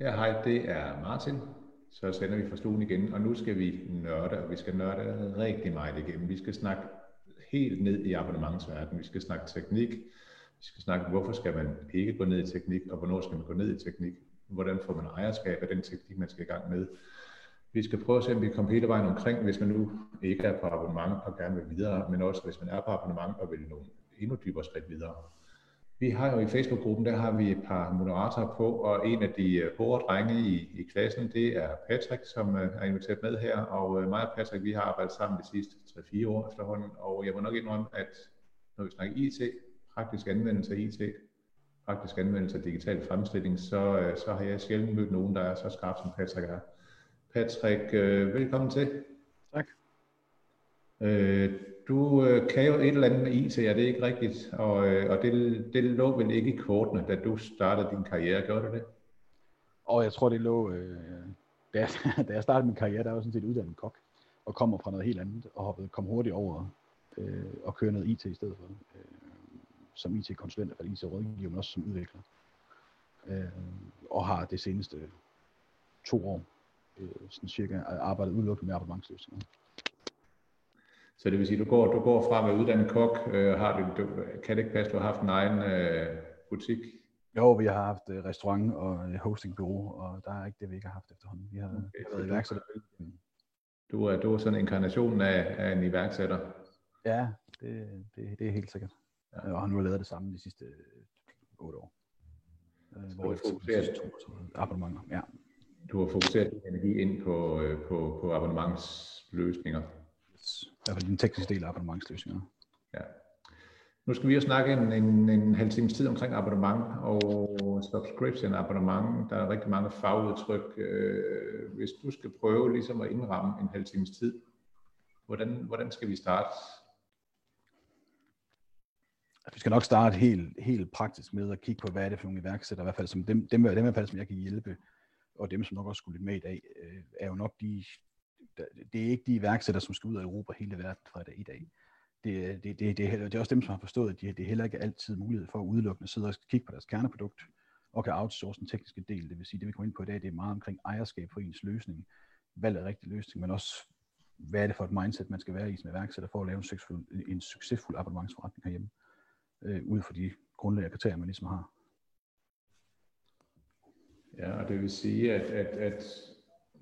Ja, hej, det er Martin. Så sender vi fra stuen igen, og nu skal vi nørde, og vi skal nørde rigtig meget igennem. Vi skal snakke helt ned i abonnementsverdenen. Vi skal snakke teknik. Vi skal snakke, hvorfor skal man ikke gå ned i teknik, og hvornår skal man gå ned i teknik. Hvordan får man ejerskab af den teknik, man skal i gang med. Vi skal prøve at se, om vi kommer hele vejen omkring, hvis man nu ikke er på abonnement og gerne vil videre, men også hvis man er på abonnement og vil nå endnu dybere skridt videre. Vi har jo i Facebook-gruppen, der har vi et par moderatorer på, og en af de øh, hårde drenge i, i klassen, det er Patrick, som øh, er inviteret med her, og øh, mig og Patrick, vi har arbejdet sammen de sidste 3-4 år efterhånden, og jeg må nok indrømme, at når vi snakker IT, praktisk anvendelse af IT, praktisk anvendelse af digital fremstilling, så, så har jeg sjældent mødt nogen, der er så skarp som Patrick er. Patrick, velkommen til. Tak. Øh, du øh, kan jo et eller andet med IT, er det ikke rigtigt? Og, øh, og det, det lå vel ikke i kortene, da du startede din karriere, gjorde du det? Og jeg tror, det lå, øh, da, jeg, da jeg startede min karriere, der var sådan set uddannet kok, og kommer fra noget helt andet, og hoppede, kom hurtigt over øh, og køre noget IT i stedet for, øh, som IT-konsulent, eller IT-rådgiver, men også som udvikler. Øh, og har det seneste to år, øh, sådan cirka, arbejdet udelukkende med abonnementsløsninger. Så det vil sige, du går, du går fra at være uddannet kok, øh, har du, du, kan det ikke passe, du har haft en egen øh, butik? Jo, vi har haft øh, restaurant og øh, hostingbureau, og der er ikke det, vi ikke har haft efterhånden. Vi har, okay, har været iværksætter. Du er, du er sådan en inkarnation af, af en iværksætter? Ja, det, det, det er helt sikkert. Ja. Og har nu lavet det samme de sidste otte år. Så hvor du fokuseret, abonnementer, ja. Du har fokuseret din energi ind på, på, på abonnementsløsninger? I hvert fald den tekniske del af abonnementsløsninger. Ja. Nu skal vi jo snakke en, en, en halv times tid omkring abonnement og subscription abonnement. Der er rigtig mange fagudtryk. Øh, hvis du skal prøve ligesom at indramme en halv times tid, hvordan, hvordan skal vi starte? Vi skal nok starte helt, helt praktisk med at kigge på, hvad er det for nogle iværksættere, i hvert fald som dem, dem, dem i hvert fald, som jeg kan hjælpe, og dem, som nok også skulle lidt med i dag, øh, er jo nok de, det er ikke de iværksættere, som skal ud af Europa hele verden fra dag i dag. Det, det, det, det, det er også dem, som har forstået, at det er heller ikke altid mulighed for at udelukkende sidde og kigge på deres kerneprodukt og kan outsource den tekniske del. Det vil sige, det vi kommer ind på i dag, det er meget omkring ejerskab for ens løsning, valg af rigtig løsning, men også hvad er det for et mindset, man skal være i som iværksætter for at lave en succesfuld, en succesfuld abonnementsforretning herhjemme, øh, ud fra de grundlæggende kriterier, man ligesom har. Ja, og det vil sige, at, at, at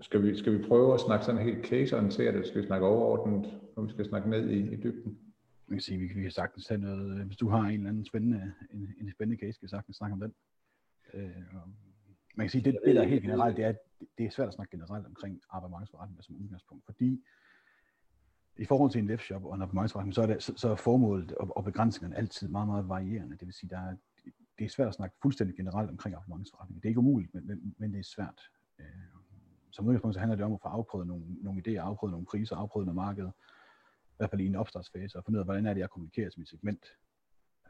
skal vi, skal vi prøve at snakke sådan helt case-orienteret, eller skal vi snakke overordnet, når vi skal snakke ned i, i dybden? Man kan sige, vi, vi kan sagtens tage noget, øh, hvis du har en eller anden spændende, en, en spændende case, kan vi sagtens snakke om den. Øh, man kan sige, det, det der er helt generelt, det er, det er svært at snakke generelt omkring abonnementsforretninger som udgangspunkt, fordi i forhold til en webshop og en abonnementsforretning, så er, det, så, så er formålet og, og begrænsningerne altid meget, meget varierende. Det vil sige, der er, det er svært at snakke fuldstændig generelt omkring abonnementsforretninger. Det er ikke umuligt, men, men, men det er svært. Øh, som udgangspunkt så handler det om at få afprøvet nogle, nogle idéer, afprøvet nogle priser, afprøvet noget marked, i hvert fald i en opstartsfase, og finde ud af, hvordan er det, jeg kommunikerer til mit segment.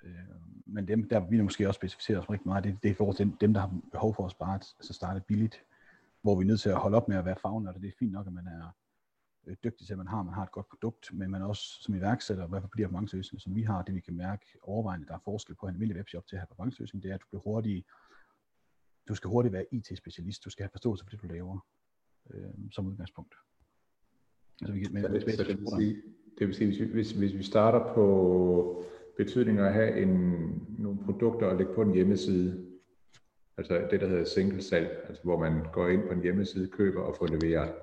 Øh, men dem, der vi måske også specificerer os rigtig meget, det, det er i forhold til dem, der har behov for at spare, altså starte billigt, hvor vi er nødt til at holde op med at være fagner, og det er fint nok, at man er øh, dygtig til, at man har, man har et godt produkt, men man også som iværksætter, i hvert fald på de abonnementsløsninger, som vi har, det vi kan mærke overvejende, der er forskel på en almindelig webshop til at have abonnementsløsning, det er, at du bliver hurtig, du skal hurtigt være IT-specialist, du skal have forståelse for det, du laver øh, som udgangspunkt. Altså, vi kan, med, så det, så det, vil sige, det vil sige, hvis vi, hvis, hvis vi starter på betydningen af at have en, nogle produkter og lægge på en hjemmeside, altså det, der hedder single salg, altså hvor man går ind på en hjemmeside, køber og får leveret.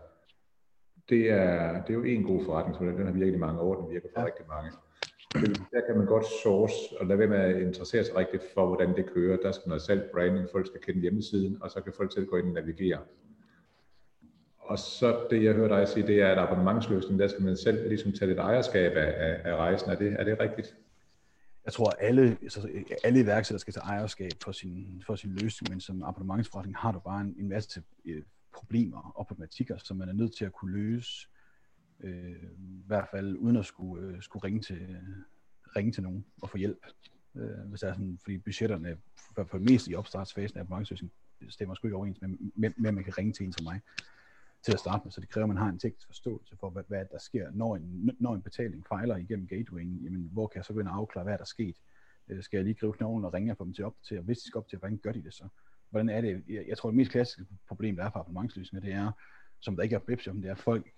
Det er, det er jo en god forretningsmodel, den har virket i mange år, den virker for ja. rigtig mange. Der kan man godt source og lade være med at interessere sig rigtigt for, hvordan det kører. Der skal noget salg, branding, folk skal kende hjemmesiden, og så kan folk selv gå ind og navigere. Og så det, jeg hører dig sige, det er, at abonnementsløsningen, der skal man selv ligesom tage lidt ejerskab af, af, af rejsen. Er det, er det rigtigt? Jeg tror, at alle, altså, alle iværksættere skal tage ejerskab for sin, for sin løsning, men som abonnementsforretning har du bare en, en masse øh, problemer og problematikker, som man er nødt til at kunne løse, øh, i hvert fald uden at skulle, øh, skulle ringe, til, ringe til nogen og få hjælp. Øh, hvis det er sådan, fordi budgetterne for, for mest i opstartsfasen af abonnementsløsningen, stemmer sgu ikke overens med, med, med, at man kan ringe til en som mig til at starte med, så det kræver, at man har en teknisk forståelse for, hvad, hvad der sker, når en, når en betaling fejler igennem gatewayen, jamen, hvor kan jeg så gå ind og afklare, hvad der er sket? Øh, skal jeg lige gribe knoglen og ringe for dem til at opdatere? Hvis de skal opdatere, hvordan gør de det så? hvordan er det, jeg, jeg tror det mest klassiske problem, der er for abonnementsløsninger, det er, som der ikke er webshop, det er, at folk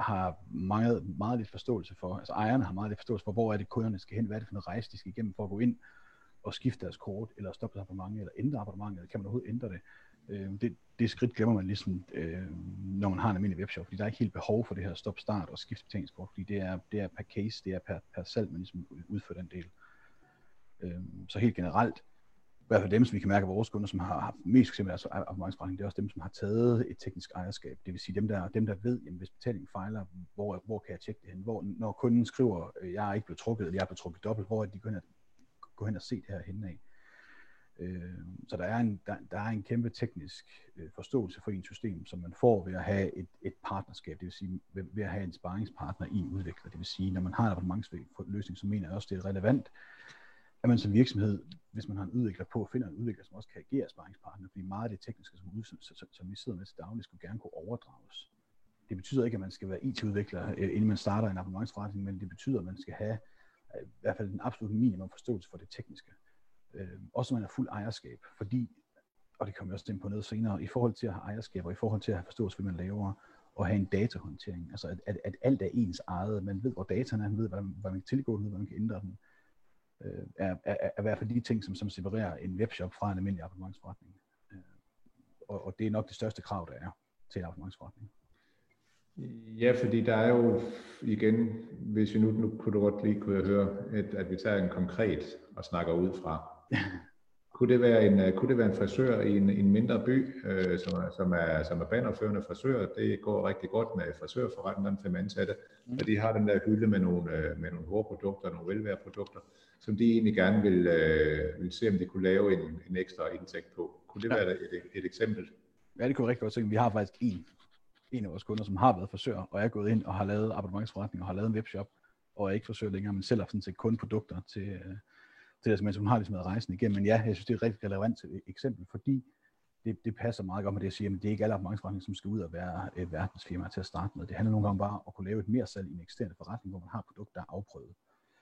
har meget, meget lidt forståelse for, altså ejerne har meget lidt forståelse for, hvor er det kunderne skal hen, hvad er det for en rejse, de skal igennem for at gå ind og skifte deres kort, eller stoppe deres abonnement, eller ændre abonnementet, eller kan man overhovedet ændre det? Øh, det, det skridt glemmer man ligesom, øh, når man har en almindelig webshop, fordi der er ikke helt behov for det her stop-start og skift betalingskort, fordi det er, det er per case, det er per, per salg, man ligesom udfører den del. Øh, så helt generelt, i hvert fald dem, som vi kan mærke af vores kunder, som har haft mest succes med deres abonnementsforretning, det er også dem, som har taget et teknisk ejerskab. Det vil sige dem, der, dem, der ved, jamen, hvis betalingen fejler, hvor, hvor kan jeg tjekke det hen? Hvor, når kunden skriver, øh, jeg er ikke blevet trukket, eller jeg er blevet trukket dobbelt, hvor er de går hen, gå hen og se det her henne af? Øh, så der er, en, der, der er en kæmpe teknisk øh, forståelse for ens system, som man får ved at have et, et partnerskab, det vil sige ved, ved at have en sparringspartner i en udvikler. Det vil sige, når man har en abonnementsløsning, så mener jeg også, det er relevant, at man som virksomhed, hvis man har en udvikler på, finder en udvikler, som også kan agere sparringspartner, fordi meget af det tekniske, som, som, som, vi sidder med til daglig, skulle gerne kunne overdrages. Det betyder ikke, at man skal være IT-udvikler, øh, inden man starter en abonnementsforretning, men det betyder, at man skal have øh, i hvert fald en absolut minimum forståelse for det tekniske øh, også man har fuld ejerskab, fordi, og det kommer jeg også ind på noget senere, i forhold til at have ejerskab, og i forhold til at have forståelse for, hvad man laver, og have en datahåndtering, altså at, at, at alt er ens eget, man ved, hvor dataen er, man ved, hvad, hvad man kan tilgå den, hvad man kan ændre den, øh, er, er, er, i hvert fald de ting, som, som separerer en webshop fra en almindelig abonnementsforretning. Øh, og, og det er nok det største krav, der er til en abonnementsforretning. Ja, fordi der er jo igen, hvis vi nu, nu kunne du godt lige kunne høre, at, at vi tager en konkret og snakker ud fra. kunne, det være en, kunne det være en frisør i en, en mindre by, øh, som, er, som, er, som er bannerførende frisør? Det går rigtig godt med frisørforretningen, fem ansatte, mm. og de har den der hylde med nogle, øh, med nogle hårprodukter, nogle velværeprodukter, som de egentlig gerne vil, øh, vil se, om de kunne lave en, en ekstra indtægt på. Kunne det ja. være et, et eksempel? Ja, det kunne rigtig godt tænke. Vi har faktisk en en af vores kunder, som har været frisør, og er gået ind og har lavet abonnementsforretning og har lavet en webshop, og er ikke frisør længere, men selv har sådan set kun produkter til, øh, til det, som hun har ligesom været rejsen igennem. Men ja, jeg synes, det er et rigtig relevant eksempel, fordi det, det passer meget godt med det, jeg siger, men det er ikke alle abonnementsforretninger, som skal ud og være et verdensfirma til at starte med. Det handler nogle gange bare om at kunne lave et mere salg i en eksisterende forretning, hvor man har et produkt, der er afprøvet.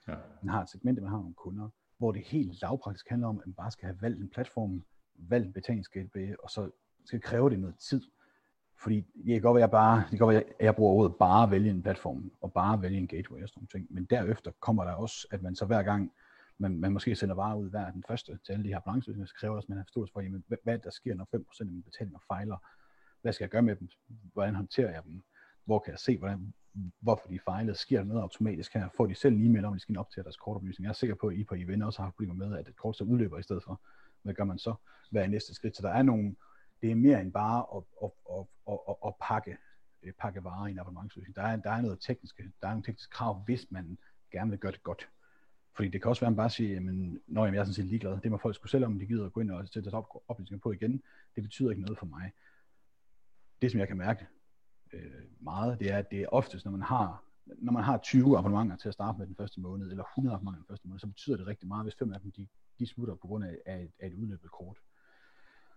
Ja. Man har et segment, man har nogle kunder, hvor det helt lavpraktisk handler om, at man bare skal have valgt en platform, valgt en betalingsgateway, og så skal kræve det noget tid. Fordi det kan godt være, at jeg, bare, det kan godt være, at jeg bruger ordet bare vælge en platform, og bare vælge en gateway og sådan ting. Men derefter kommer der også, at man så hver gang, man, man måske sender varer ud hver den første til alle de her brancher, så kræver også, at man har forståelse for, jamen, hvad der sker, når 5% af mine betalinger fejler. Hvad skal jeg gøre med dem? Hvordan håndterer jeg dem? Hvor kan jeg se, hvordan, hvorfor de fejlede? Sker der noget automatisk her? Får de selv en e-mail om, at de skal opdatere deres kortoplysning? Jeg er sikker på, at I på event også har problemer med, at et kort så udløber i stedet for. Hvad gør man så? Hvad er næste skridt? Så der er nogle, det er mere end bare at, at, at, at, at, at pakke, øh, pakke varer i en abonnementsløsning. Der er, der er noget tekniske, der er nogle tekniske krav, hvis man gerne vil gøre det godt. Fordi det kan også være, at man bare siger, jamen, når jeg er sådan set ligeglad, det må folk skulle selv om, de gider at gå ind og sætte deres op, oplysninger på igen. Det betyder ikke noget for mig. Det, som jeg kan mærke øh, meget, det er, at det er oftest, når man har når man har 20 abonnementer til at starte med den første måned, eller 100 abonnementer den første måned, så betyder det rigtig meget, hvis fem af dem de, de smutter på grund af, af, et, af et udløbet kort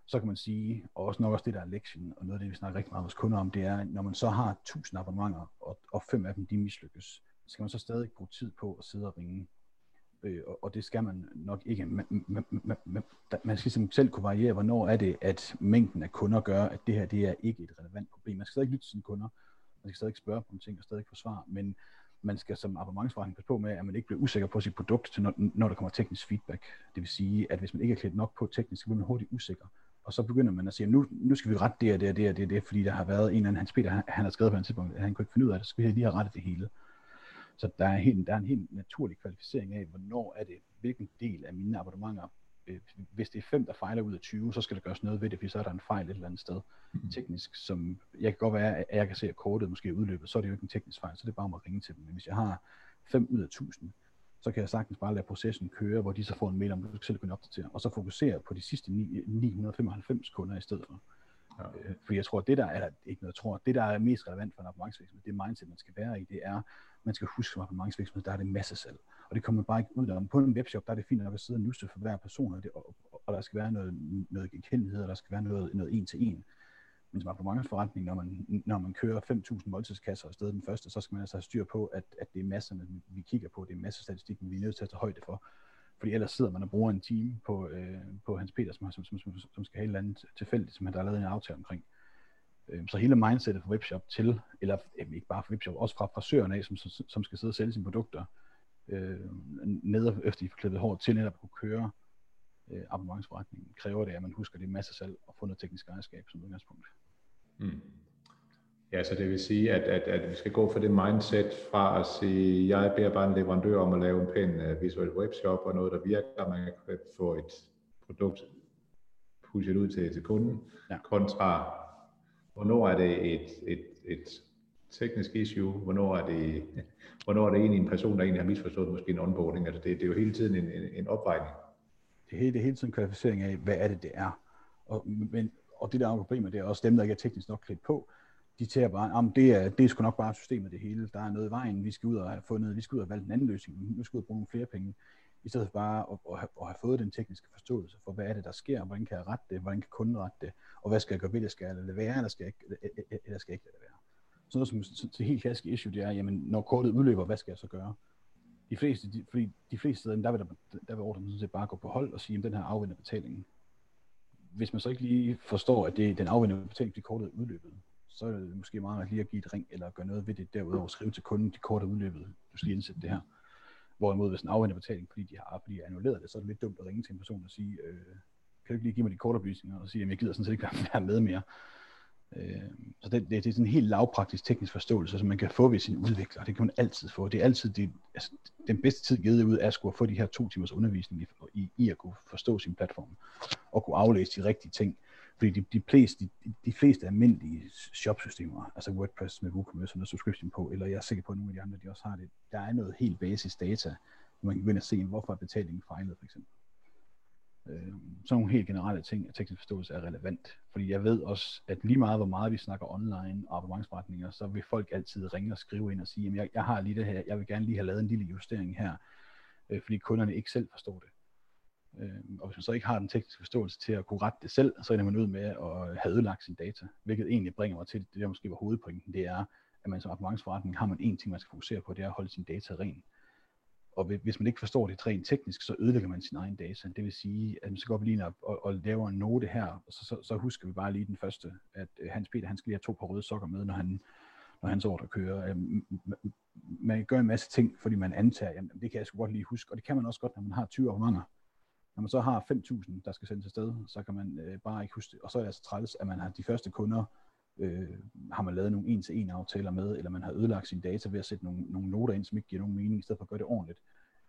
så kan man sige, og også nok også det der er lektien, og noget af det, vi snakker rigtig meget hos kunder om, det er, når man så har 1000 abonnementer, og, og fem af dem, de mislykkes, så skal man så stadig bruge tid på at sidde og ringe. Øh, og, og det skal man nok ikke. Man, man, man, man, man skal simpelthen selv kunne variere, hvornår er det, at mængden af kunder gør, at det her det er ikke et relevant problem. Man skal stadig lytte til sine kunder, man skal stadig spørge om ting og stadig få svar, men man skal som abonnementsforretning passe på med, at man ikke bliver usikker på sit produkt, når, når der kommer teknisk feedback. Det vil sige, at hvis man ikke er klædt nok på teknisk, så bliver man hurtigt usikker og så begynder man at sige, nu, nu skal vi rette det og det og det og det, det fordi der har været en eller anden, Hans Peter, han, han har skrevet på et tidspunkt, at han kunne ikke finde ud af det, så skal vi lige have rettet det hele. Så der er, helt, der er en helt naturlig kvalificering af, hvornår er det, hvilken del af mine abonnementer, øh, hvis det er fem, der fejler ud af 20, så skal der gøres noget ved det, fordi så er der en fejl et eller andet sted mm. teknisk, som jeg kan godt være, at jeg kan se, at kortet måske er udløbet, så er det jo ikke en teknisk fejl, så er det bare om at ringe til dem. Men hvis jeg har 5 ud af 1000, så kan jeg sagtens bare lade processen køre, hvor de så får en mail om, at du selv kan opdatere, og så fokusere på de sidste 995 kunder i stedet for. Ja. Øh, fordi jeg tror, at det der er ikke noget, jeg tror, det der er mest relevant for en abonnementsvirksomhed, det mindset, man skal være i, det er, man skal huske, at abonnementsvirksomhed, der er det masse salg. Og det kommer bare ikke ud af. På en webshop, der er det fint nok at sidde og nusse for hver person, og, det, og, og, der skal være noget, noget genkendelighed, og der skal være noget, noget en til en. Men som abonnementsforretning, når man, når man kører 5.000 måltidskasser afsted den første, så skal man altså have styr på, at, at det er masserne, vi kigger på, det er massestatistikken, vi er nødt til at tage højde for. fordi ellers sidder man og bruger en time på, øh, på Hans Peter, som, som, som, som skal have et eller andet tilfældigt, som han der har lavet en aftale omkring. Øh, så hele mindsetet for webshop til, eller ikke bare for webshop, også fra frisøren af, som, som, skal sidde og sælge sine produkter, øh, ned efter de får klippet hår til netop at kunne køre øh, abonnementsforretningen, kræver det, at man husker det masse selv og få noget teknisk ejerskab som udgangspunkt. Mm. Ja, så det vil sige, at, at, at vi skal gå for det mindset fra at sige, jeg beder bare en leverandør om at lave en pæn uh, visuel webshop og noget, der virker, man kan få et produkt pushet ud til, til kunden, ja. kontra hvornår er det et, et, et teknisk issue, hvornår er det, hvornår er det egentlig en person, der egentlig har misforstået måske en onboarding, altså det, det er jo hele tiden en, en, en opvejning. Det er, hele, det er hele tiden kvalificering af, hvad er det, det er. Og, men, og det der er problemet, det er også dem, der ikke er teknisk nok klædt på, de tager bare, om det er, det er sgu nok bare systemet det hele. Der er noget i vejen, vi skal ud og have fundet, vi skal ud og have valgt en anden løsning, nu skal vi ud og bruge nogle flere penge, i stedet for bare at, at, at have fået den tekniske forståelse for, hvad er det, der sker, hvordan kan jeg rette det, hvordan kan kunden rette det, og hvad skal jeg gøre ved det, skal jeg lade det være, eller skal jeg ikke, eller skal jeg ikke lade det være. Så noget som til helt klassisk issue, det er, jamen, når kortet udløber, hvad skal jeg så gøre? De fleste, de, fordi de fleste steder, der vil, der, der vil ordren sådan set bare gå på hold og sige, at den her afvender betalingen. Hvis man så ikke lige forstår, at det er den afvender betaling, de kortet er udløbet, så er det måske meget lige at give et ring, eller gøre noget ved det derudover, skrive til kunden, de kort er udløbet, du skal lige indsætte det her. Hvorimod hvis en afvender betaling, fordi de har fordi annulleret det, så er det lidt dumt at ringe til en person og sige, øh, kan du ikke lige give mig de kortoplysninger, og sige, at jeg gider sådan set ikke være med mere. Øh, så det, det, det er sådan en helt lavpraktisk teknisk forståelse, som man kan få ved sin udvikler. Det kan man altid få. Det er altid det, altså, den bedste tid givet ud af at skulle få de her to timers undervisning i, i, i at kunne forstå sin platform og kunne aflæse de rigtige ting. Fordi de, de, fleste, de, de fleste almindelige shopsystemer, altså WordPress med WooCommerce og subscription på, eller jeg er sikker på, at nogle af de andre, de også har det, der er noget helt basis data, hvor man kan gå ind og se, hvorfor er betalingen fejlet, for eksempel. Øh, sådan nogle helt generelle ting, at teknisk forståelse er relevant. Fordi jeg ved også, at lige meget hvor meget vi snakker online og abonnementsforretninger, så vil folk altid ringe og skrive ind og sige, at jeg, jeg har lige det her, jeg vil gerne lige have lavet en lille justering her, øh, fordi kunderne ikke selv forstår det. Øh, og hvis man så ikke har den tekniske forståelse til at kunne rette det selv, så ender man ud med at have ødelagt sin data, hvilket egentlig bringer mig til, det der måske var hovedpointen, det er, at man som abonnementsforretning har man én ting, man skal fokusere på, det er at holde sin data ren. Og hvis man ikke forstår det rent teknisk, så ødelægger man sin egen data. Det vil sige, at man så går op lige og, og, og laver en note her, og så, så, så husker vi bare lige den første, at øh, Hans Peter, han skal lige have to par røde sokker med, når han når hans ordre kører. Øhm, man gør en masse ting, fordi man antager, at det kan jeg sgu godt lige huske, og det kan man også godt, når man har 20 abonnementer. Når man så har 5.000, der skal sendes afsted, så kan man øh, bare ikke huske det. Og så er det altså træls, at man har de første kunder, øh, har man lavet nogle en-til-en aftaler med, eller man har ødelagt sin data ved at sætte nogle, nogle noter ind, som ikke giver nogen mening, i stedet for at gøre det ordentligt.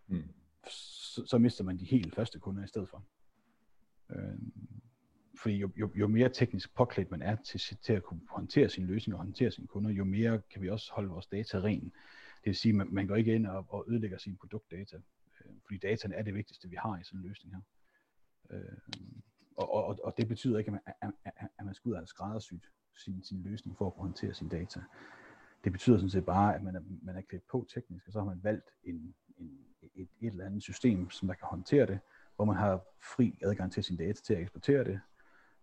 Mm. Så, så mister man de helt første kunder i stedet for. Øh, fordi jo, jo, jo mere teknisk påklædt man er til, til at kunne håndtere sin løsning og håndtere sine kunder, jo mere kan vi også holde vores data ren. Det vil sige, at man, man går ikke ind og, og ødelægger sine produktdata fordi dataen er det vigtigste, vi har i sådan en løsning her. Øh, og, og, og det betyder ikke, at man, at, at man skal ud og skræddersyt sin, sin løsning for at kunne håndtere sin data. Det betyder sådan set bare, at man er, man er klædt på teknisk, og så har man valgt en, en, et, et eller andet system, som der kan håndtere det, hvor man har fri adgang til sin data til at eksportere det,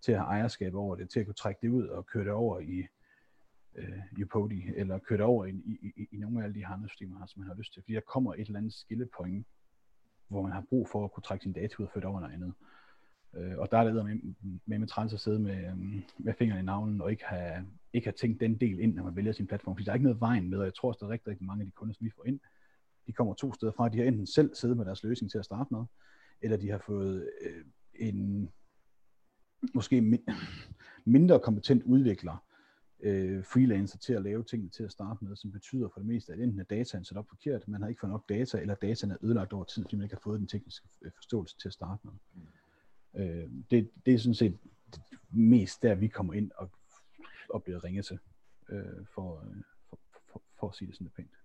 til at have ejerskab over det, til at kunne trække det ud og køre det over i øh, Upodi, eller køre det over i, i, i, i nogle af alle de andre systemer, som man har lyst til. Fordi der kommer et eller andet skillepoint, hvor man har brug for at kunne trække sin data ud og føre det over noget andet. Øh, og der er det med, med, med træls at sidde med, øhm, med fingrene i navlen og ikke have, ikke have tænkt den del ind, når man vælger sin platform. Fordi der er ikke noget vejen med, og jeg tror også, der er rigtig, rigtig mange af de kunder, som vi får ind, de kommer to steder fra. De har enten selv siddet med deres løsning til at starte med, eller de har fået øh, en måske mindre kompetent udvikler, øh, freelancer til at lave tingene til at starte med, som betyder for det meste, at enten er dataen sat op forkert, man har ikke fået nok data, eller dataen er ødelagt over tid, fordi man ikke har fået den tekniske øh, forståelse til at starte med. Mm. Øh, det, det er sådan set mest der, vi kommer ind og, og bliver ringet til, øh, for, øh, for, for, for at sige det sådan lidt pænt.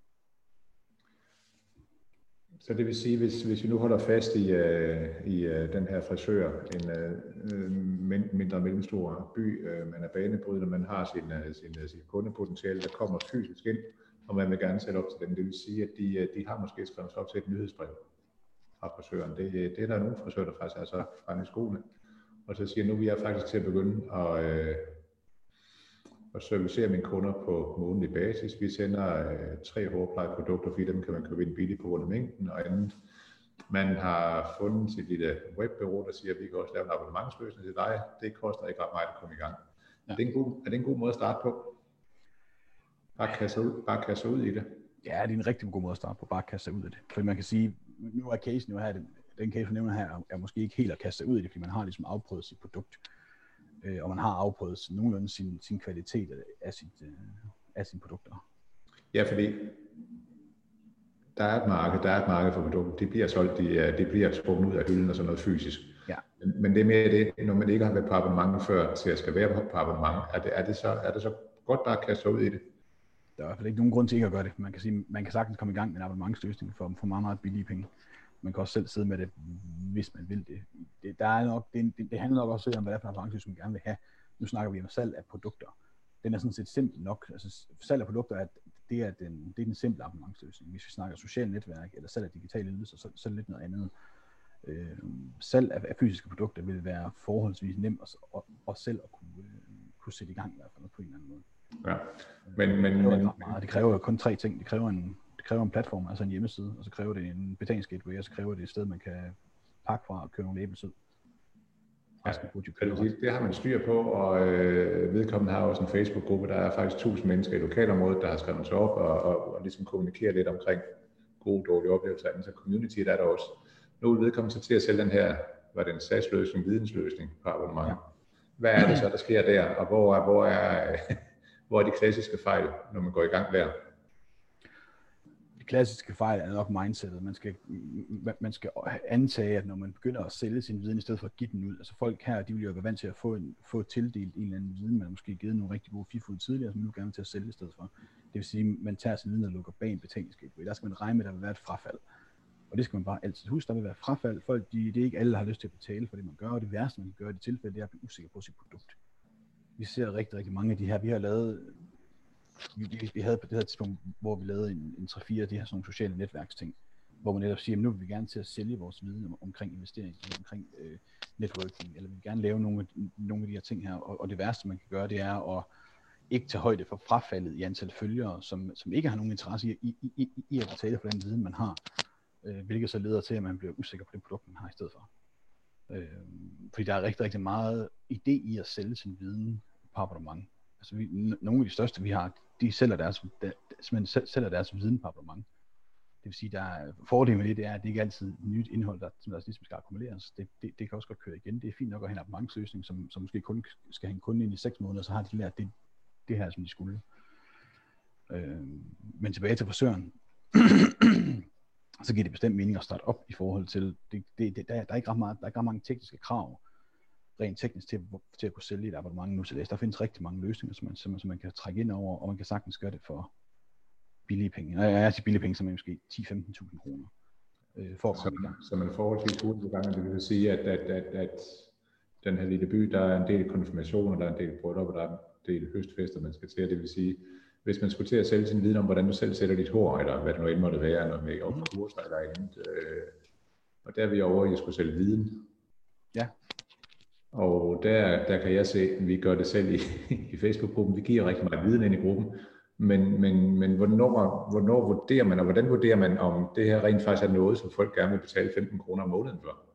Så det vil sige, hvis, hvis vi nu holder fast i, uh, i uh, den her frisør, en uh, mindre mellemstor by, uh, man er banebryder, man har sin, uh, sin, sin kundepotentiale, der kommer fysisk ind, og man vil gerne sætte op til dem. Det vil sige, at de, de har måske skrevet sig op til et nyhedsbrev fra frisøren. Det, det er der nogle frisører, der faktisk er så fremme i skole. Og så siger nu vi er faktisk til at begynde at, uh, og servicere mine kunder på månedlig basis. Vi sender øh, tre hårplejeprodukter, fordi dem kan man købe ind billigt på grund af mængden, og andet Man har fundet sit lille webbureau, der siger, at vi kan også lave en abonnementsløsning til dig. Det koster ikke ret meget at komme i gang. Ja. Er, det en god, er det en god måde at starte på? Bare kaste ud, bare kaste ud i det. Ja, det er en rigtig god måde at starte på, bare at kaste sig ud af det. For man kan sige, nu er casen jo her, den, den case, du nævner her, er måske ikke helt at kaste sig ud i det, fordi man har ligesom afprøvet sit produkt, øh, og man har afprøvet nogenlunde sin, sin kvalitet af, sit, øh, af sine produkter. Ja, fordi der er et marked, der er et marked for produkter. Det bliver solgt, de, de bliver sprunget ud af hylden og sådan noget fysisk. Ja. Men, men det er mere det, når man ikke har været på abonnement før, til at skal være på abonnement, er det, er det, så, er det så godt bare at kaste sig ud i det? Der er i hvert fald ikke nogen grund til ikke at gøre det. Man kan, sige, man kan sagtens komme i gang med en abonnementsløsning for, for meget, meget billige penge. Man kan også selv sidde med det, hvis man vil det. Det, der er nok, det, det, det handler nok også om, hvad det er for en abonnementsløsning, man gerne vil have. Nu snakker vi om salg af produkter. Den er sådan set simpel nok. Altså, salg af produkter er, det er den, det er den simple abonnementsløsning. Hvis vi snakker socialt netværk eller salg af digitale ydelser, så, så er det lidt noget andet. Øh, salg af, af fysiske produkter vil være forholdsvis nemt at, og, og selv at kunne, øh, kunne sætte i gang i hvert fald på en eller anden måde. Ja. Men, men, det, men, meget. det kræver jo kun tre ting. Det kræver en, kræver en platform, altså en hjemmeside, og så kræver det en betalingsgateway, og så kræver det et sted, man kan pakke fra og køre nogle æblesid. Ja, det, det har man styr på, og øh, vedkommende har også en Facebook-gruppe. Der er faktisk 1000 mennesker i lokalområdet, der har skrevet sig op og, og, og ligesom kommunikerer lidt omkring gode og dårlige oplevelser. Så community der er der også. Nu vil vedkommende så til at sælge den her, var det en SAS-løsning, vidensløsning på abonnement. Ja. Hvad er det så, der sker der, og hvor er, hvor er, hvor er de klassiske fejl, når man går i gang der? Klassiske fejl er nok mindsetet. Man skal, man skal antage, at når man begynder at sælge sin viden, i stedet for at give den ud, altså folk her, de vil jo være vant til at få, en, få tildelt en eller anden viden, man har måske givet nogle rigtig gode fifud tidligere, som man nu gerne vil til at sælge i stedet for. Det vil sige, at man tager sin viden og lukker bag en betalingsgateway. Der skal man regne med, at der vil være et frafald. Og det skal man bare altid huske, der vil være frafald. Folk, de, det er ikke alle, der har lyst til at betale for det, man gør, og det værste, man kan gøre i det tilfælde, det er at blive usikker på sit produkt vi ser rigtig, rigtig mange af de her. Vi har lavet, vi, vi, vi havde på det her tidspunkt, hvor vi lavede en, en 3-4 af de her sådan sociale netværksting, hvor man netop siger, at nu vil vi gerne til at sælge vores viden om, omkring investering, omkring øh, networking, eller vi vil gerne lave nogle, af, nogle af de her ting her, og, og det værste, man kan gøre, det er at ikke tage højde for frafaldet i antal følgere, som, som ikke har nogen interesse i, i, i, i at betale for den viden, man har, øh, hvilket så leder til, at man bliver usikker på det produkt, man har i stedet for. Øh, fordi der er rigtig, rigtig meget idé i at sælge sin viden på abonnement. Altså vi, nogle af de største, vi har, de sælger deres, der, simpelthen sælger deres viden på abonnement. Det vil sige, der er fordelen med det, det er, at det ikke altid er nyt indhold, der, som der ligesom skal akkumuleres. Det, det, det, kan også godt køre igen. Det er fint nok at have en abonnementsløsning, som, som måske kun skal have en kunde ind i 6 måneder, så har de lært det, det her, som de skulle. Øh, men tilbage til frisøren, så giver det bestemt mening at starte op i forhold til, det, det, det, der, der, er ikke ret meget, der er ikke ret mange tekniske krav rent teknisk til, til at kunne sælge et abonnement nu til det. Der findes rigtig mange løsninger, som man, som, som man kan trække ind over, og man kan sagtens gøre det for billige penge. Og jeg er til billige penge, som er måske 10-15.000 kroner øh, for at komme i gang. Så man forholdsvis gang, det vil sige, at, at, at, at den her lille by, der er en del konfirmationer, der er en del bryllup, der er en del høstfester, man skal til, det vil sige, hvis man skulle til at sælge sin viden om, hvordan du selv sætter dit hår, eller hvad det nu end måtte være, noget med op mm. kurser eller andet, øh, og der er vi over at skulle sælge viden. Ja. Og der, der kan jeg se, at vi gør det selv i, i Facebook-gruppen. Vi giver rigtig meget viden ind i gruppen. Men, men, men hvornår, hvornår vurderer man, og hvordan vurderer man, om det her rent faktisk er noget, som folk gerne vil betale 15 kroner om måneden for?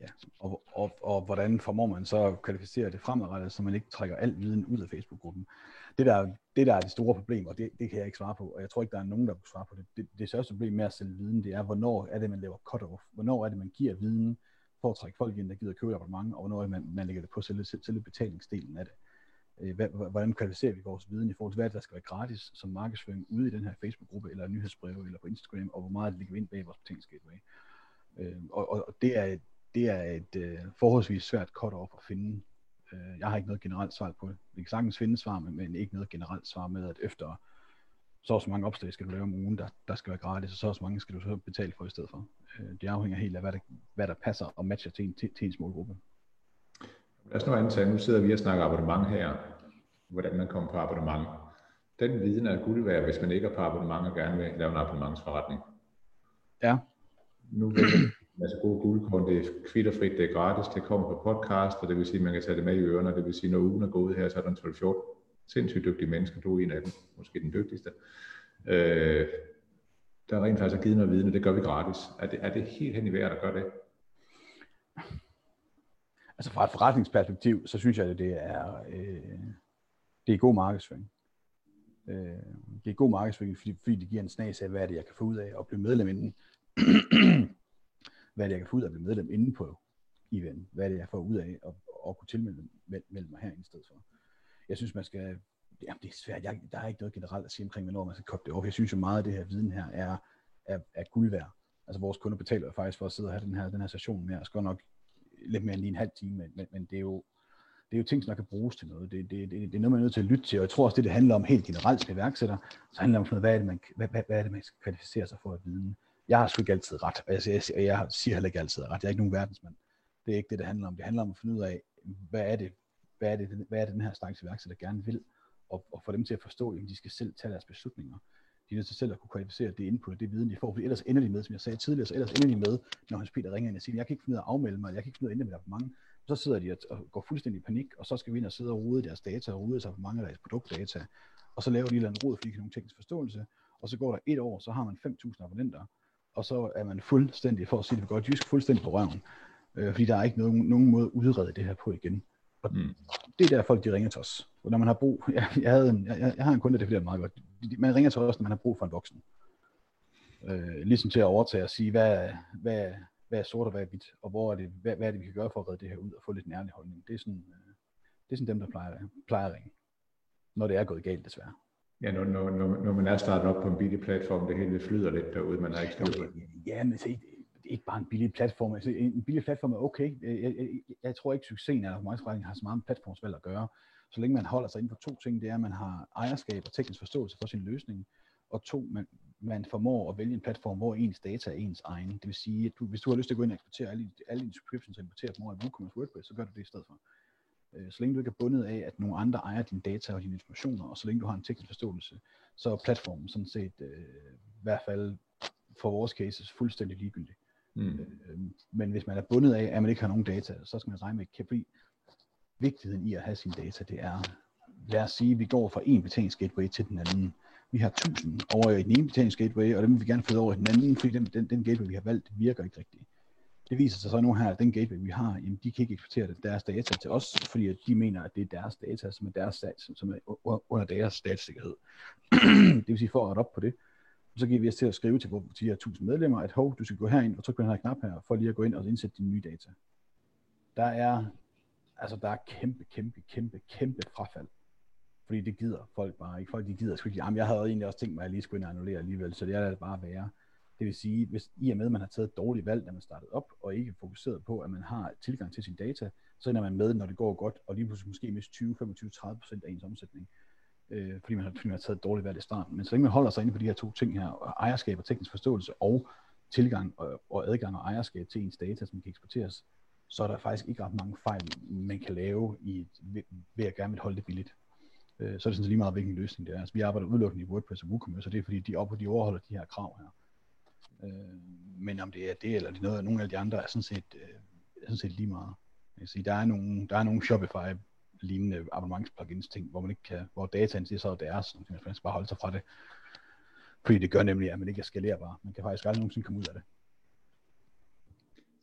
Ja, og, og, og hvordan formår man så at kvalificere det fremadrettet, så man ikke trækker al viden ud af Facebook-gruppen? Det der, det der er det store problem, og det, det kan jeg ikke svare på, og jeg tror ikke, der er nogen, der kan svare på det. Det, det største problem med at sælge viden, det er, hvornår er det, man laver cut-off? Hvornår er det, man giver viden for at trække folk ind, der gider købe abonnement, og hvornår man, man lægger det på selve, selve betalingsdelen af det. Øh, hvordan kvalificerer vi vores viden i forhold til, hvad der skal være gratis som markedsføring ude i den her Facebook-gruppe, eller nyhedsbreve, eller på Instagram, og hvor meget ligger vi ind bag vores betalingsgateway. Øh, og, og det er, det er et øh, forholdsvis svært cut-off at finde. Øh, jeg har ikke noget generelt svar på det. Vi kan sagtens finde svar, men ikke noget generelt svar med, at efter så og så mange opslag skal du lave om ugen, der, der skal være gratis, og så og så mange skal du så betale for i stedet for. Øh, det afhænger helt af, hvad der, hvad der passer og matcher til, en, til, til ens målgruppe. Lad os nu antage, nu sidder vi og snakker abonnement her, hvordan man kommer på abonnement. Den viden er guld værd, hvis man ikke er på abonnement og gerne vil lave en abonnementsforretning. Ja. Nu vil masse gode guldkorn, det er kvitterfrit, det er gratis, det kommer på podcast, og det vil sige, at man kan tage det med i ørerne, det vil sige, når ugen er gået her, så er der en 12-14 sindssygt dygtige mennesker, du er en af dem, måske den dygtigste. Øh, der rent faktisk har givet noget viden, og det gør vi gratis. Er det, er det helt hen i vejret at gøre det? Altså fra et forretningsperspektiv, så synes jeg, at det er, øh, det er god markedsføring. Øh, det er god markedsføring, fordi, fordi det giver en snas af, hvad er det, jeg kan få ud af at blive medlem inden. hvad er det, jeg kan få ud af at blive medlem inden på event? Hvad er det, jeg får ud af at, at kunne tilmelde mig her i stedet for? Jeg synes, man skal... Jamen, det er svært. Jeg, der er ikke noget generelt at sige omkring, hvornår man skal koble det over. Jeg synes jo meget af det her viden her er, er, er guld værd. Altså vores kunder betaler faktisk for at sidde og have den her, den her session med os. Godt nok lidt mere end lige en halv time, men, men, men det er jo det er jo ting, som der kan bruges til noget. Det, det, det, det er noget, man er nødt til at lytte til, og jeg tror også, det, det handler om helt generelt som iværksætter, så handler det om, hvad er det, man, hvad, hvad, hvad er det, man skal kvalificere sig for at vide. Jeg har sgu ikke altid ret, og jeg, jeg, jeg, jeg siger heller ikke altid ret. Jeg er ikke nogen verdensmand. Det er ikke det, det handler om. Det handler om at finde ud af, hvad er det, hvad er det, hvad er det den her slags iværksætter gerne vil, og, og få dem til at forstå, at de skal selv tage deres beslutninger. De er nødt til selv at kunne kvalificere det input og det viden, de får, for ellers ender de med, som jeg sagde tidligere, så ellers ender de med, når Hans Peter ringer ind og siger, jeg kan ikke finde ud af at afmelde mig, jeg kan ikke finde ud af at ændre mit abonnement, så sidder de og går fuldstændig i panik, og så skal vi ind og sidde og rode deres data, og rode sig for mange af deres produktdata, og så laver de et eller andet råd, fordi de kan nogle teknisk forståelse, og så går der et år, så har man 5.000 abonnenter, og så er man fuldstændig, for at sige det godt jysk, fuldstændig på røven, øh, fordi der er ikke nogen, nogen måde at udrede det her på igen. Og mm. det er der folk, de ringer til os. Og når man har brug, jeg, jeg, havde en, jeg, jeg har en kunde, der det meget godt. Man ringer til os, når man har brug for en voksen. Øh, ligesom til at overtage og sige, hvad, hvad, hvad er sort og hvad er hvidt, og hvor er det, hvad, hvad er det, vi kan gøre for at redde det her ud og få lidt nærlig holdning. Det er sådan, øh, det er sådan dem, der plejer, plejer at ringe, når det er gået galt desværre. Ja, når, når, når, når man er startet op på en billig platform, det hele flyder lidt derude, man har ikke styr Ja, men se, det er ikke bare en billig platform. Altså, en billig platform er okay. Øh, jeg, jeg, jeg, tror ikke, succesen af markedsforretning har så meget med platformsvalg at gøre. Så længe man holder sig inden for to ting, det er, at man har ejerskab og teknisk forståelse for sin løsning, og to, man, man formår at vælge en platform, hvor ens data er ens egen. Det vil sige, at du, hvis du har lyst til at gå ind og eksportere alle, alle dine subscriptions og importere dem over i WooCommerce WordPress, så gør du det i stedet for. Øh, så længe du ikke er bundet af, at nogle andre ejer dine data og dine informationer, og så længe du har en teknisk forståelse, så er platformen sådan set øh, i hvert fald for vores cases fuldstændig ligegyldig. Mm. Øh, men hvis man er bundet af, at man ikke har nogen data, så skal man regne med, at vigtigheden i at have sine data, det er, lad os sige, at vi går fra en betalingsgateway til den anden vi har 1000 over i den ene betalingsgateway, og dem vil vi gerne flytte over i den anden, fordi den, den, den gateway, vi har valgt, virker ikke rigtigt. Det viser sig så nu her, at den gateway, vi har, jamen, de kan ikke eksportere deres data til os, fordi at de mener, at det er deres data, som er, deres, som er under deres statssikkerhed. det vil sige, for at rette op på det, så giver vi os til at skrive til de her 1000 medlemmer, at hov, du skal gå herind og trykke på den her knap her, for lige at gå ind og indsætte dine nye data. Der er, altså der er kæmpe, kæmpe, kæmpe, kæmpe frafald fordi det gider folk bare ikke. Folk de gider sgu ikke. Jamen, jeg havde egentlig også tænkt mig, at jeg lige skulle ind og annullere alligevel, så det er det bare værre. Det vil sige, hvis i og med, at man har taget et dårligt valg, da man startede op, og ikke fokuseret på, at man har tilgang til sin data, så ender man med, når det går godt, og lige pludselig måske miste 20, 25, 30 procent af ens omsætning, øh, fordi, man har, fordi man har taget et dårligt valg i starten. Men så længe man holder sig inde på de her to ting her, ejerskab og teknisk forståelse, og tilgang og, og adgang og ejerskab til ens data, som kan eksporteres, så er der faktisk ikke ret mange fejl, man kan lave i, ved, ved at gerne vil holde det billigt øh, så er det sådan lige meget, hvilken løsning det er. Altså, vi arbejder udelukkende i WordPress og WooCommerce, og det er fordi, de, op, de overholder de her krav her. Øh, men om det er det, eller det er noget, nogle af de andre, er sådan set, øh, er sådan set lige meget. Jeg sige, der, er nogle, der er nogle Shopify lignende abonnements ting, hvor man ikke kan, hvor dataen siger så er deres, så man skal bare holde sig fra det. Fordi det gør nemlig, at man ikke er skalerbar. Man kan faktisk aldrig nogensinde komme ud af det.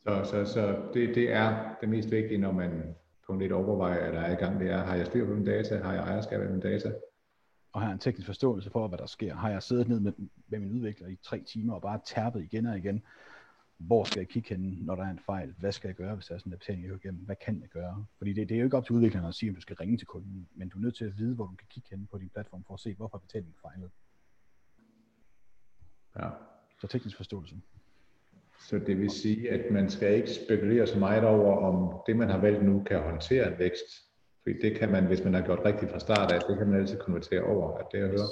Så, så, så det, det er det mest vigtige, når man punkt 1 overveje, at der er i gang, det er, har jeg styr på mine data, har jeg ejerskab af mine data? Og har en teknisk forståelse for, hvad der sker. Har jeg siddet ned med, med min udvikler i tre timer og bare tærpet igen og igen, hvor skal jeg kigge hen, når der er en fejl? Hvad skal jeg gøre, hvis der er sådan en betaling, jeg igennem? Hvad kan jeg gøre? Fordi det, det er jo ikke op til udvikleren at sige, om du skal ringe til kunden, men du er nødt til at vide, hvor du kan kigge hen på din platform for at se, hvorfor betalingen fejlet. Ja. Så teknisk forståelse. Så det vil sige, at man skal ikke spekulere så meget over, om det, man har valgt nu, kan håndtere en vækst. Fordi det kan man, hvis man har gjort rigtigt fra start af, det kan man altid konvertere over, at det jeg hører.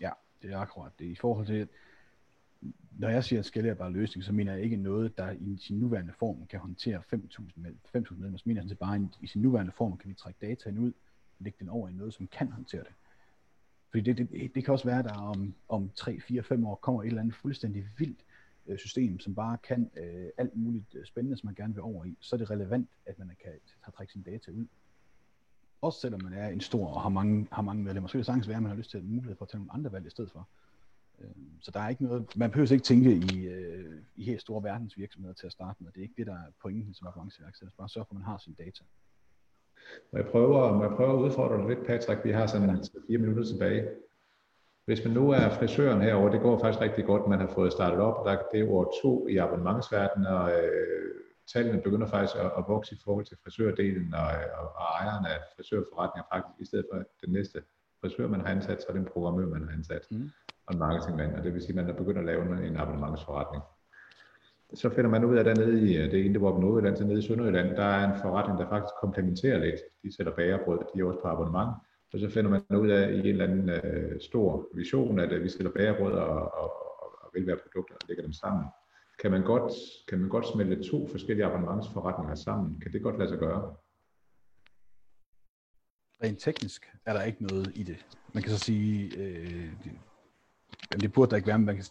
Ja, det er akkurat det. I forhold til, når jeg siger skalerbar løsning, så mener jeg ikke noget, der i sin nuværende form kan håndtere 5.000 medlemmer. Så mener jeg bare, i sin nuværende form kan vi trække dataen ud, lægge den over i noget, som kan håndtere det. Fordi det, det, det kan også være, at der om, om 3, 4, 5 år kommer et eller andet fuldstændig vildt Øh, system, som bare kan øh, alt muligt øh, spændende, som man gerne vil over i, så er det relevant, at man kan have trække sine data ud. Også selvom man er en stor og har mange, har mange medlemmer, så kan det sagtens være, at man har lyst til at mulighed for at tage nogle andre valg i stedet for. Øh, så der er ikke noget, man behøver ikke tænke i, øh, i helt store verdensvirksomheder til at starte med. Det er ikke det, der er pointen som avanceværksætter. Bare sørg for, at man har sin data. Må jeg prøve, må jeg prøve at udfordre dig lidt, Patrick? Vi har sådan altså fire minutter tilbage. Hvis man nu er frisøren herover, det går faktisk rigtig godt. Man har fået startet op, der det er år to i abonnementsverdenen, og øh, tallene begynder faktisk at, at vokse i forhold til frisørdelen, og, øh, og, og ejeren af frisørforretninger faktisk, i stedet for den næste frisør, man har ansat, så er det en programmør, man har ansat, mm. og en marketingmand, og det vil sige, at man er begyndt at lave en abonnementsforretning. Så finder man ud af, at dernede i det ene, det var på Nordjylland, så nede i Sønderjylland, der er en forretning, der faktisk komplementerer lidt. De sætter bagerbrød, de er også på abonnement, og så finder man ud af i en eller anden øh, stor vision, at øh, vi sætter bagerbrød og, og, og, og velvære produkter og lægger dem sammen. Kan man, godt, kan man godt smelte to forskellige abonnementsforretninger sammen? Kan det godt lade sig gøre? Rent teknisk er der ikke noget i det. Man kan så sige, øh, det, det burde der ikke være, men man kan,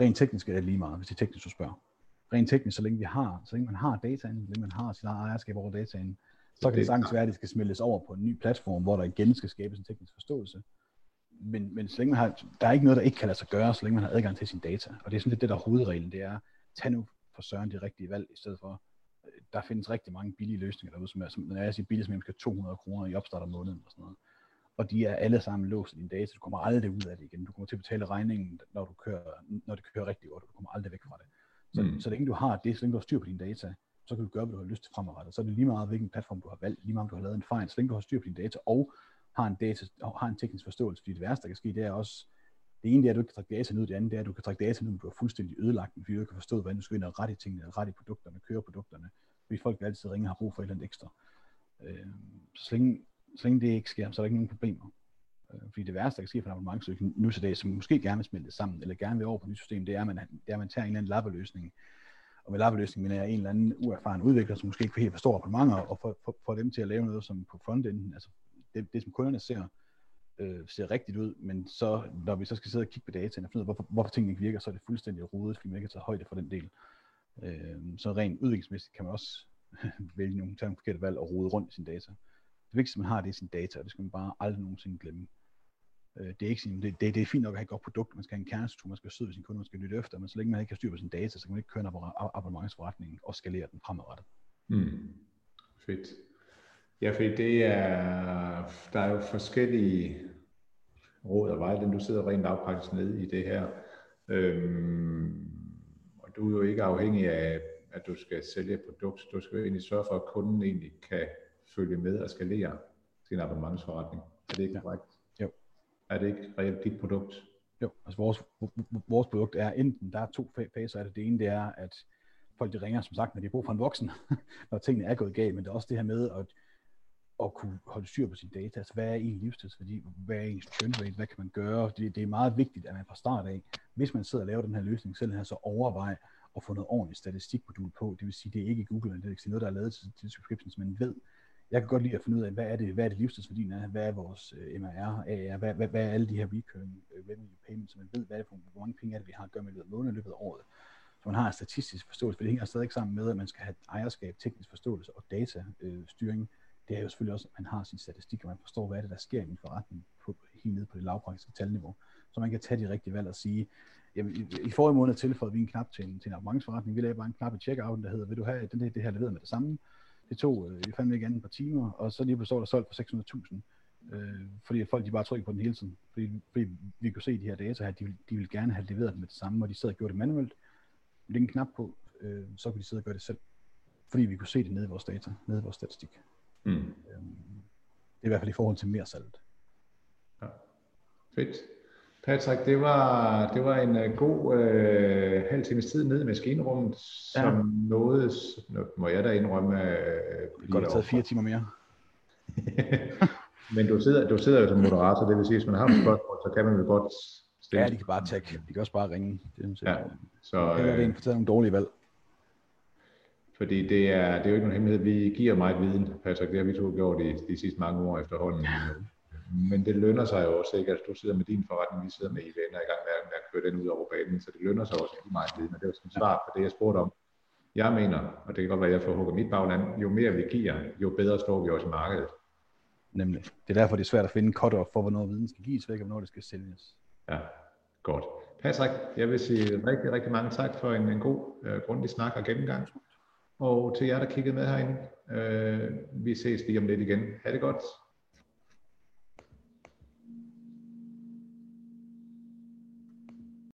rent teknisk er det lige meget, hvis det er teknisk, du spørger. Rent teknisk, så længe vi har, så længe man har dataen, så længe man har sit ejerskab over dataen, så kan det sagtens være, at det skal smeltes over på en ny platform, hvor der igen skal skabes en teknisk forståelse. Men, men så længe man har, der er ikke noget, der ikke kan lade sig gøre, så længe man har adgang til sin data. Og det er sådan lidt det, der er hovedreglen, det er, tag nu for søren de rigtige valg, i stedet for, der findes rigtig mange billige løsninger derude, som er, som, når jeg siger billige, som skal 200 kroner i opstart om måneden og sådan noget. Og de er alle sammen låst i din data. Du kommer aldrig ud af det igen. Du kommer til at betale regningen, når, du kører, når det kører rigtig godt, og du kommer aldrig væk fra det. Så, mm. så længe du har det, så længe du har styr på dine data, så kan du gøre, hvad du har lyst til fremadrettet. Så er det lige meget, hvilken platform du har valgt, lige meget om du har lavet en fejl, så længe du har styr på dine data, og har en, data, og har en teknisk forståelse, fordi det værste, der kan ske, det er også, det ene det er, at du ikke kan trække data ned, det andet det er, at du kan trække data ned, men du har fuldstændig ødelagt den, fordi du ikke kan forstå, hvordan du skal ind og rette i tingene, rette i produkterne, køre produkterne, fordi folk vil altid ringe og har brug for et eller andet ekstra. Øh, så, længe, så længe det ikke sker, så er der ikke nogen problemer. Øh, fordi det værste, der kan ske for en abonnementsøg nu til dag, som måske gerne vil smelte sammen, eller gerne vil over på et nyt system, det er, at man, det er, at man tager en eller anden lappeløsning, og med lappeløsning mener jeg en eller anden uerfaren udvikler, som måske ikke helt forstår abonnementer, og får for, for dem til at lave noget som på frontenden, altså det, det som kunderne ser, øh, ser rigtigt ud, men så når vi så skal sidde og kigge på dataen og finde ud af, hvorfor, hvorfor tingene ikke virker, så er det fuldstændig rodet, fordi man ikke har taget højde for den del. Øh, så rent udviklingsmæssigt kan man også vælge nogle, tage nogle forkerte valg og rode rundt i sin data. Det vigtigste, man har, det er sin data, og det skal man bare aldrig nogensinde glemme. Øh, det, er ikke sin, det, det, det er fint nok at have et godt produkt, man skal have en kernestruktur, man skal søge sin kunde, man skal lytte efter, men så længe man ikke har styr på sin data, så kan man ikke køre en abonnementsforretning og skalere den fremadrettet. Mm. Fedt. Ja, fordi det er, der er jo forskellige råd og vejledning. Du sidder rent lavpraktisk nede i det her. Øhm, du er jo ikke afhængig af, at du skal sælge et produkt. Du skal jo egentlig sørge for, at kunden egentlig kan følge med og skalere sin abonnementsforretning. Er det ikke ja. korrekt? Er det ikke reelt dit produkt? Jo, altså vores, vores produkt er enten, der er to faser af det. Det ene det er, at folk de ringer, som sagt, når de har brug for en voksen, når tingene er gået galt, men det er også det her med at, at kunne holde styr på sine data. Altså, hvad er en livstidsværdi? Hvad er ens churn rate? Hvad kan man gøre? Det, det er meget vigtigt, at man fra start af, hvis man sidder og laver den her løsning selv, her, så overvej at få noget ordentligt statistikmodul på. Det vil sige, det er ikke Google Analytics, det er noget, der er lavet til, til subscriptions, men ved, jeg kan godt lide at finde ud af, hvad er det, hvad er det livstidsværdien er, hvad er vores øh, uh, MRR, AR, hvad, hvad, hvad er alle de her recurring uh, revenue payments, så man ved, hvad er det for, hvor mange penge er det, vi har at gøre med i løbet af måneden, løbet af året. Så man har en statistisk forståelse, for det hænger stadig sammen med, at man skal have ejerskab, teknisk forståelse og datastyring. Øh, det er jo selvfølgelig også, at man har sin statistik, og man forstår, hvad er det, der sker i min forretning på, helt nede på det lavpraktiske talniveau. Så man kan tage de rigtige valg og sige, jamen, i, i forrige måned tilføjede vi en knap til en, til en abonnementsforretning. Vi lavede bare en knap i checkouten, der hedder, vil du have den, det, det her leveret med det samme? Det tog øh, fandme ikke andet par timer, og så lige pludselig der solgt for 600.000. Øh, fordi folk de bare trykker på den hele tiden. Fordi, fordi vi kunne se de her data her, de, vil, de vil gerne have leveret dem med det samme, og de sad og gjorde det manuelt. Lægge en knap på, øh, så kunne de sidde og gøre det selv. Fordi vi kunne se det nede i vores data, nede i vores statistik. Mm. Øh, det er i hvert fald i forhold til mere salget. Ja. Fedt. Patrick, det var, det var en uh, god uh, halv times tid nede i maskinrummet, ja. som noget, må jeg da indrømme, uh, det godt have taget fire timer mere. Men du sidder, du sidder jo som moderator, det vil sige, hvis man har nogle spørgsmål, så kan man jo godt stille. Ja, de kan bare tagge. De kan også bare ringe. Det er, ja, så, Eller det er en for nogle dårlige valg. Fordi det er, det er jo ikke nogen hemmelighed. Vi giver meget viden, Patrick. Det har vi to gjort de, de sidste mange år efterhånden. Ja men det lønner sig jo også ikke, at du sidder med din forretning, vi sidder med i venner i gang med, med at køre den ud over banen, så det lønner sig også ikke meget viden, og det var sådan svar på det, jeg spurgte om. Jeg mener, og det kan godt være, at jeg får hugget mit bagland, jo mere vi giver, jo bedre står vi også i markedet. Nemlig. Det er derfor, det er svært at finde cut-off for, hvornår viden skal gives væk, og hvornår det skal sælges. Ja, Godt. Patrick, jeg vil sige rigtig, rigtig mange tak for en, en god, uh, grundig snak og gennemgang. Og til jer, der kiggede med herinde, Øh, vi ses lige om lidt igen. Ha' det godt.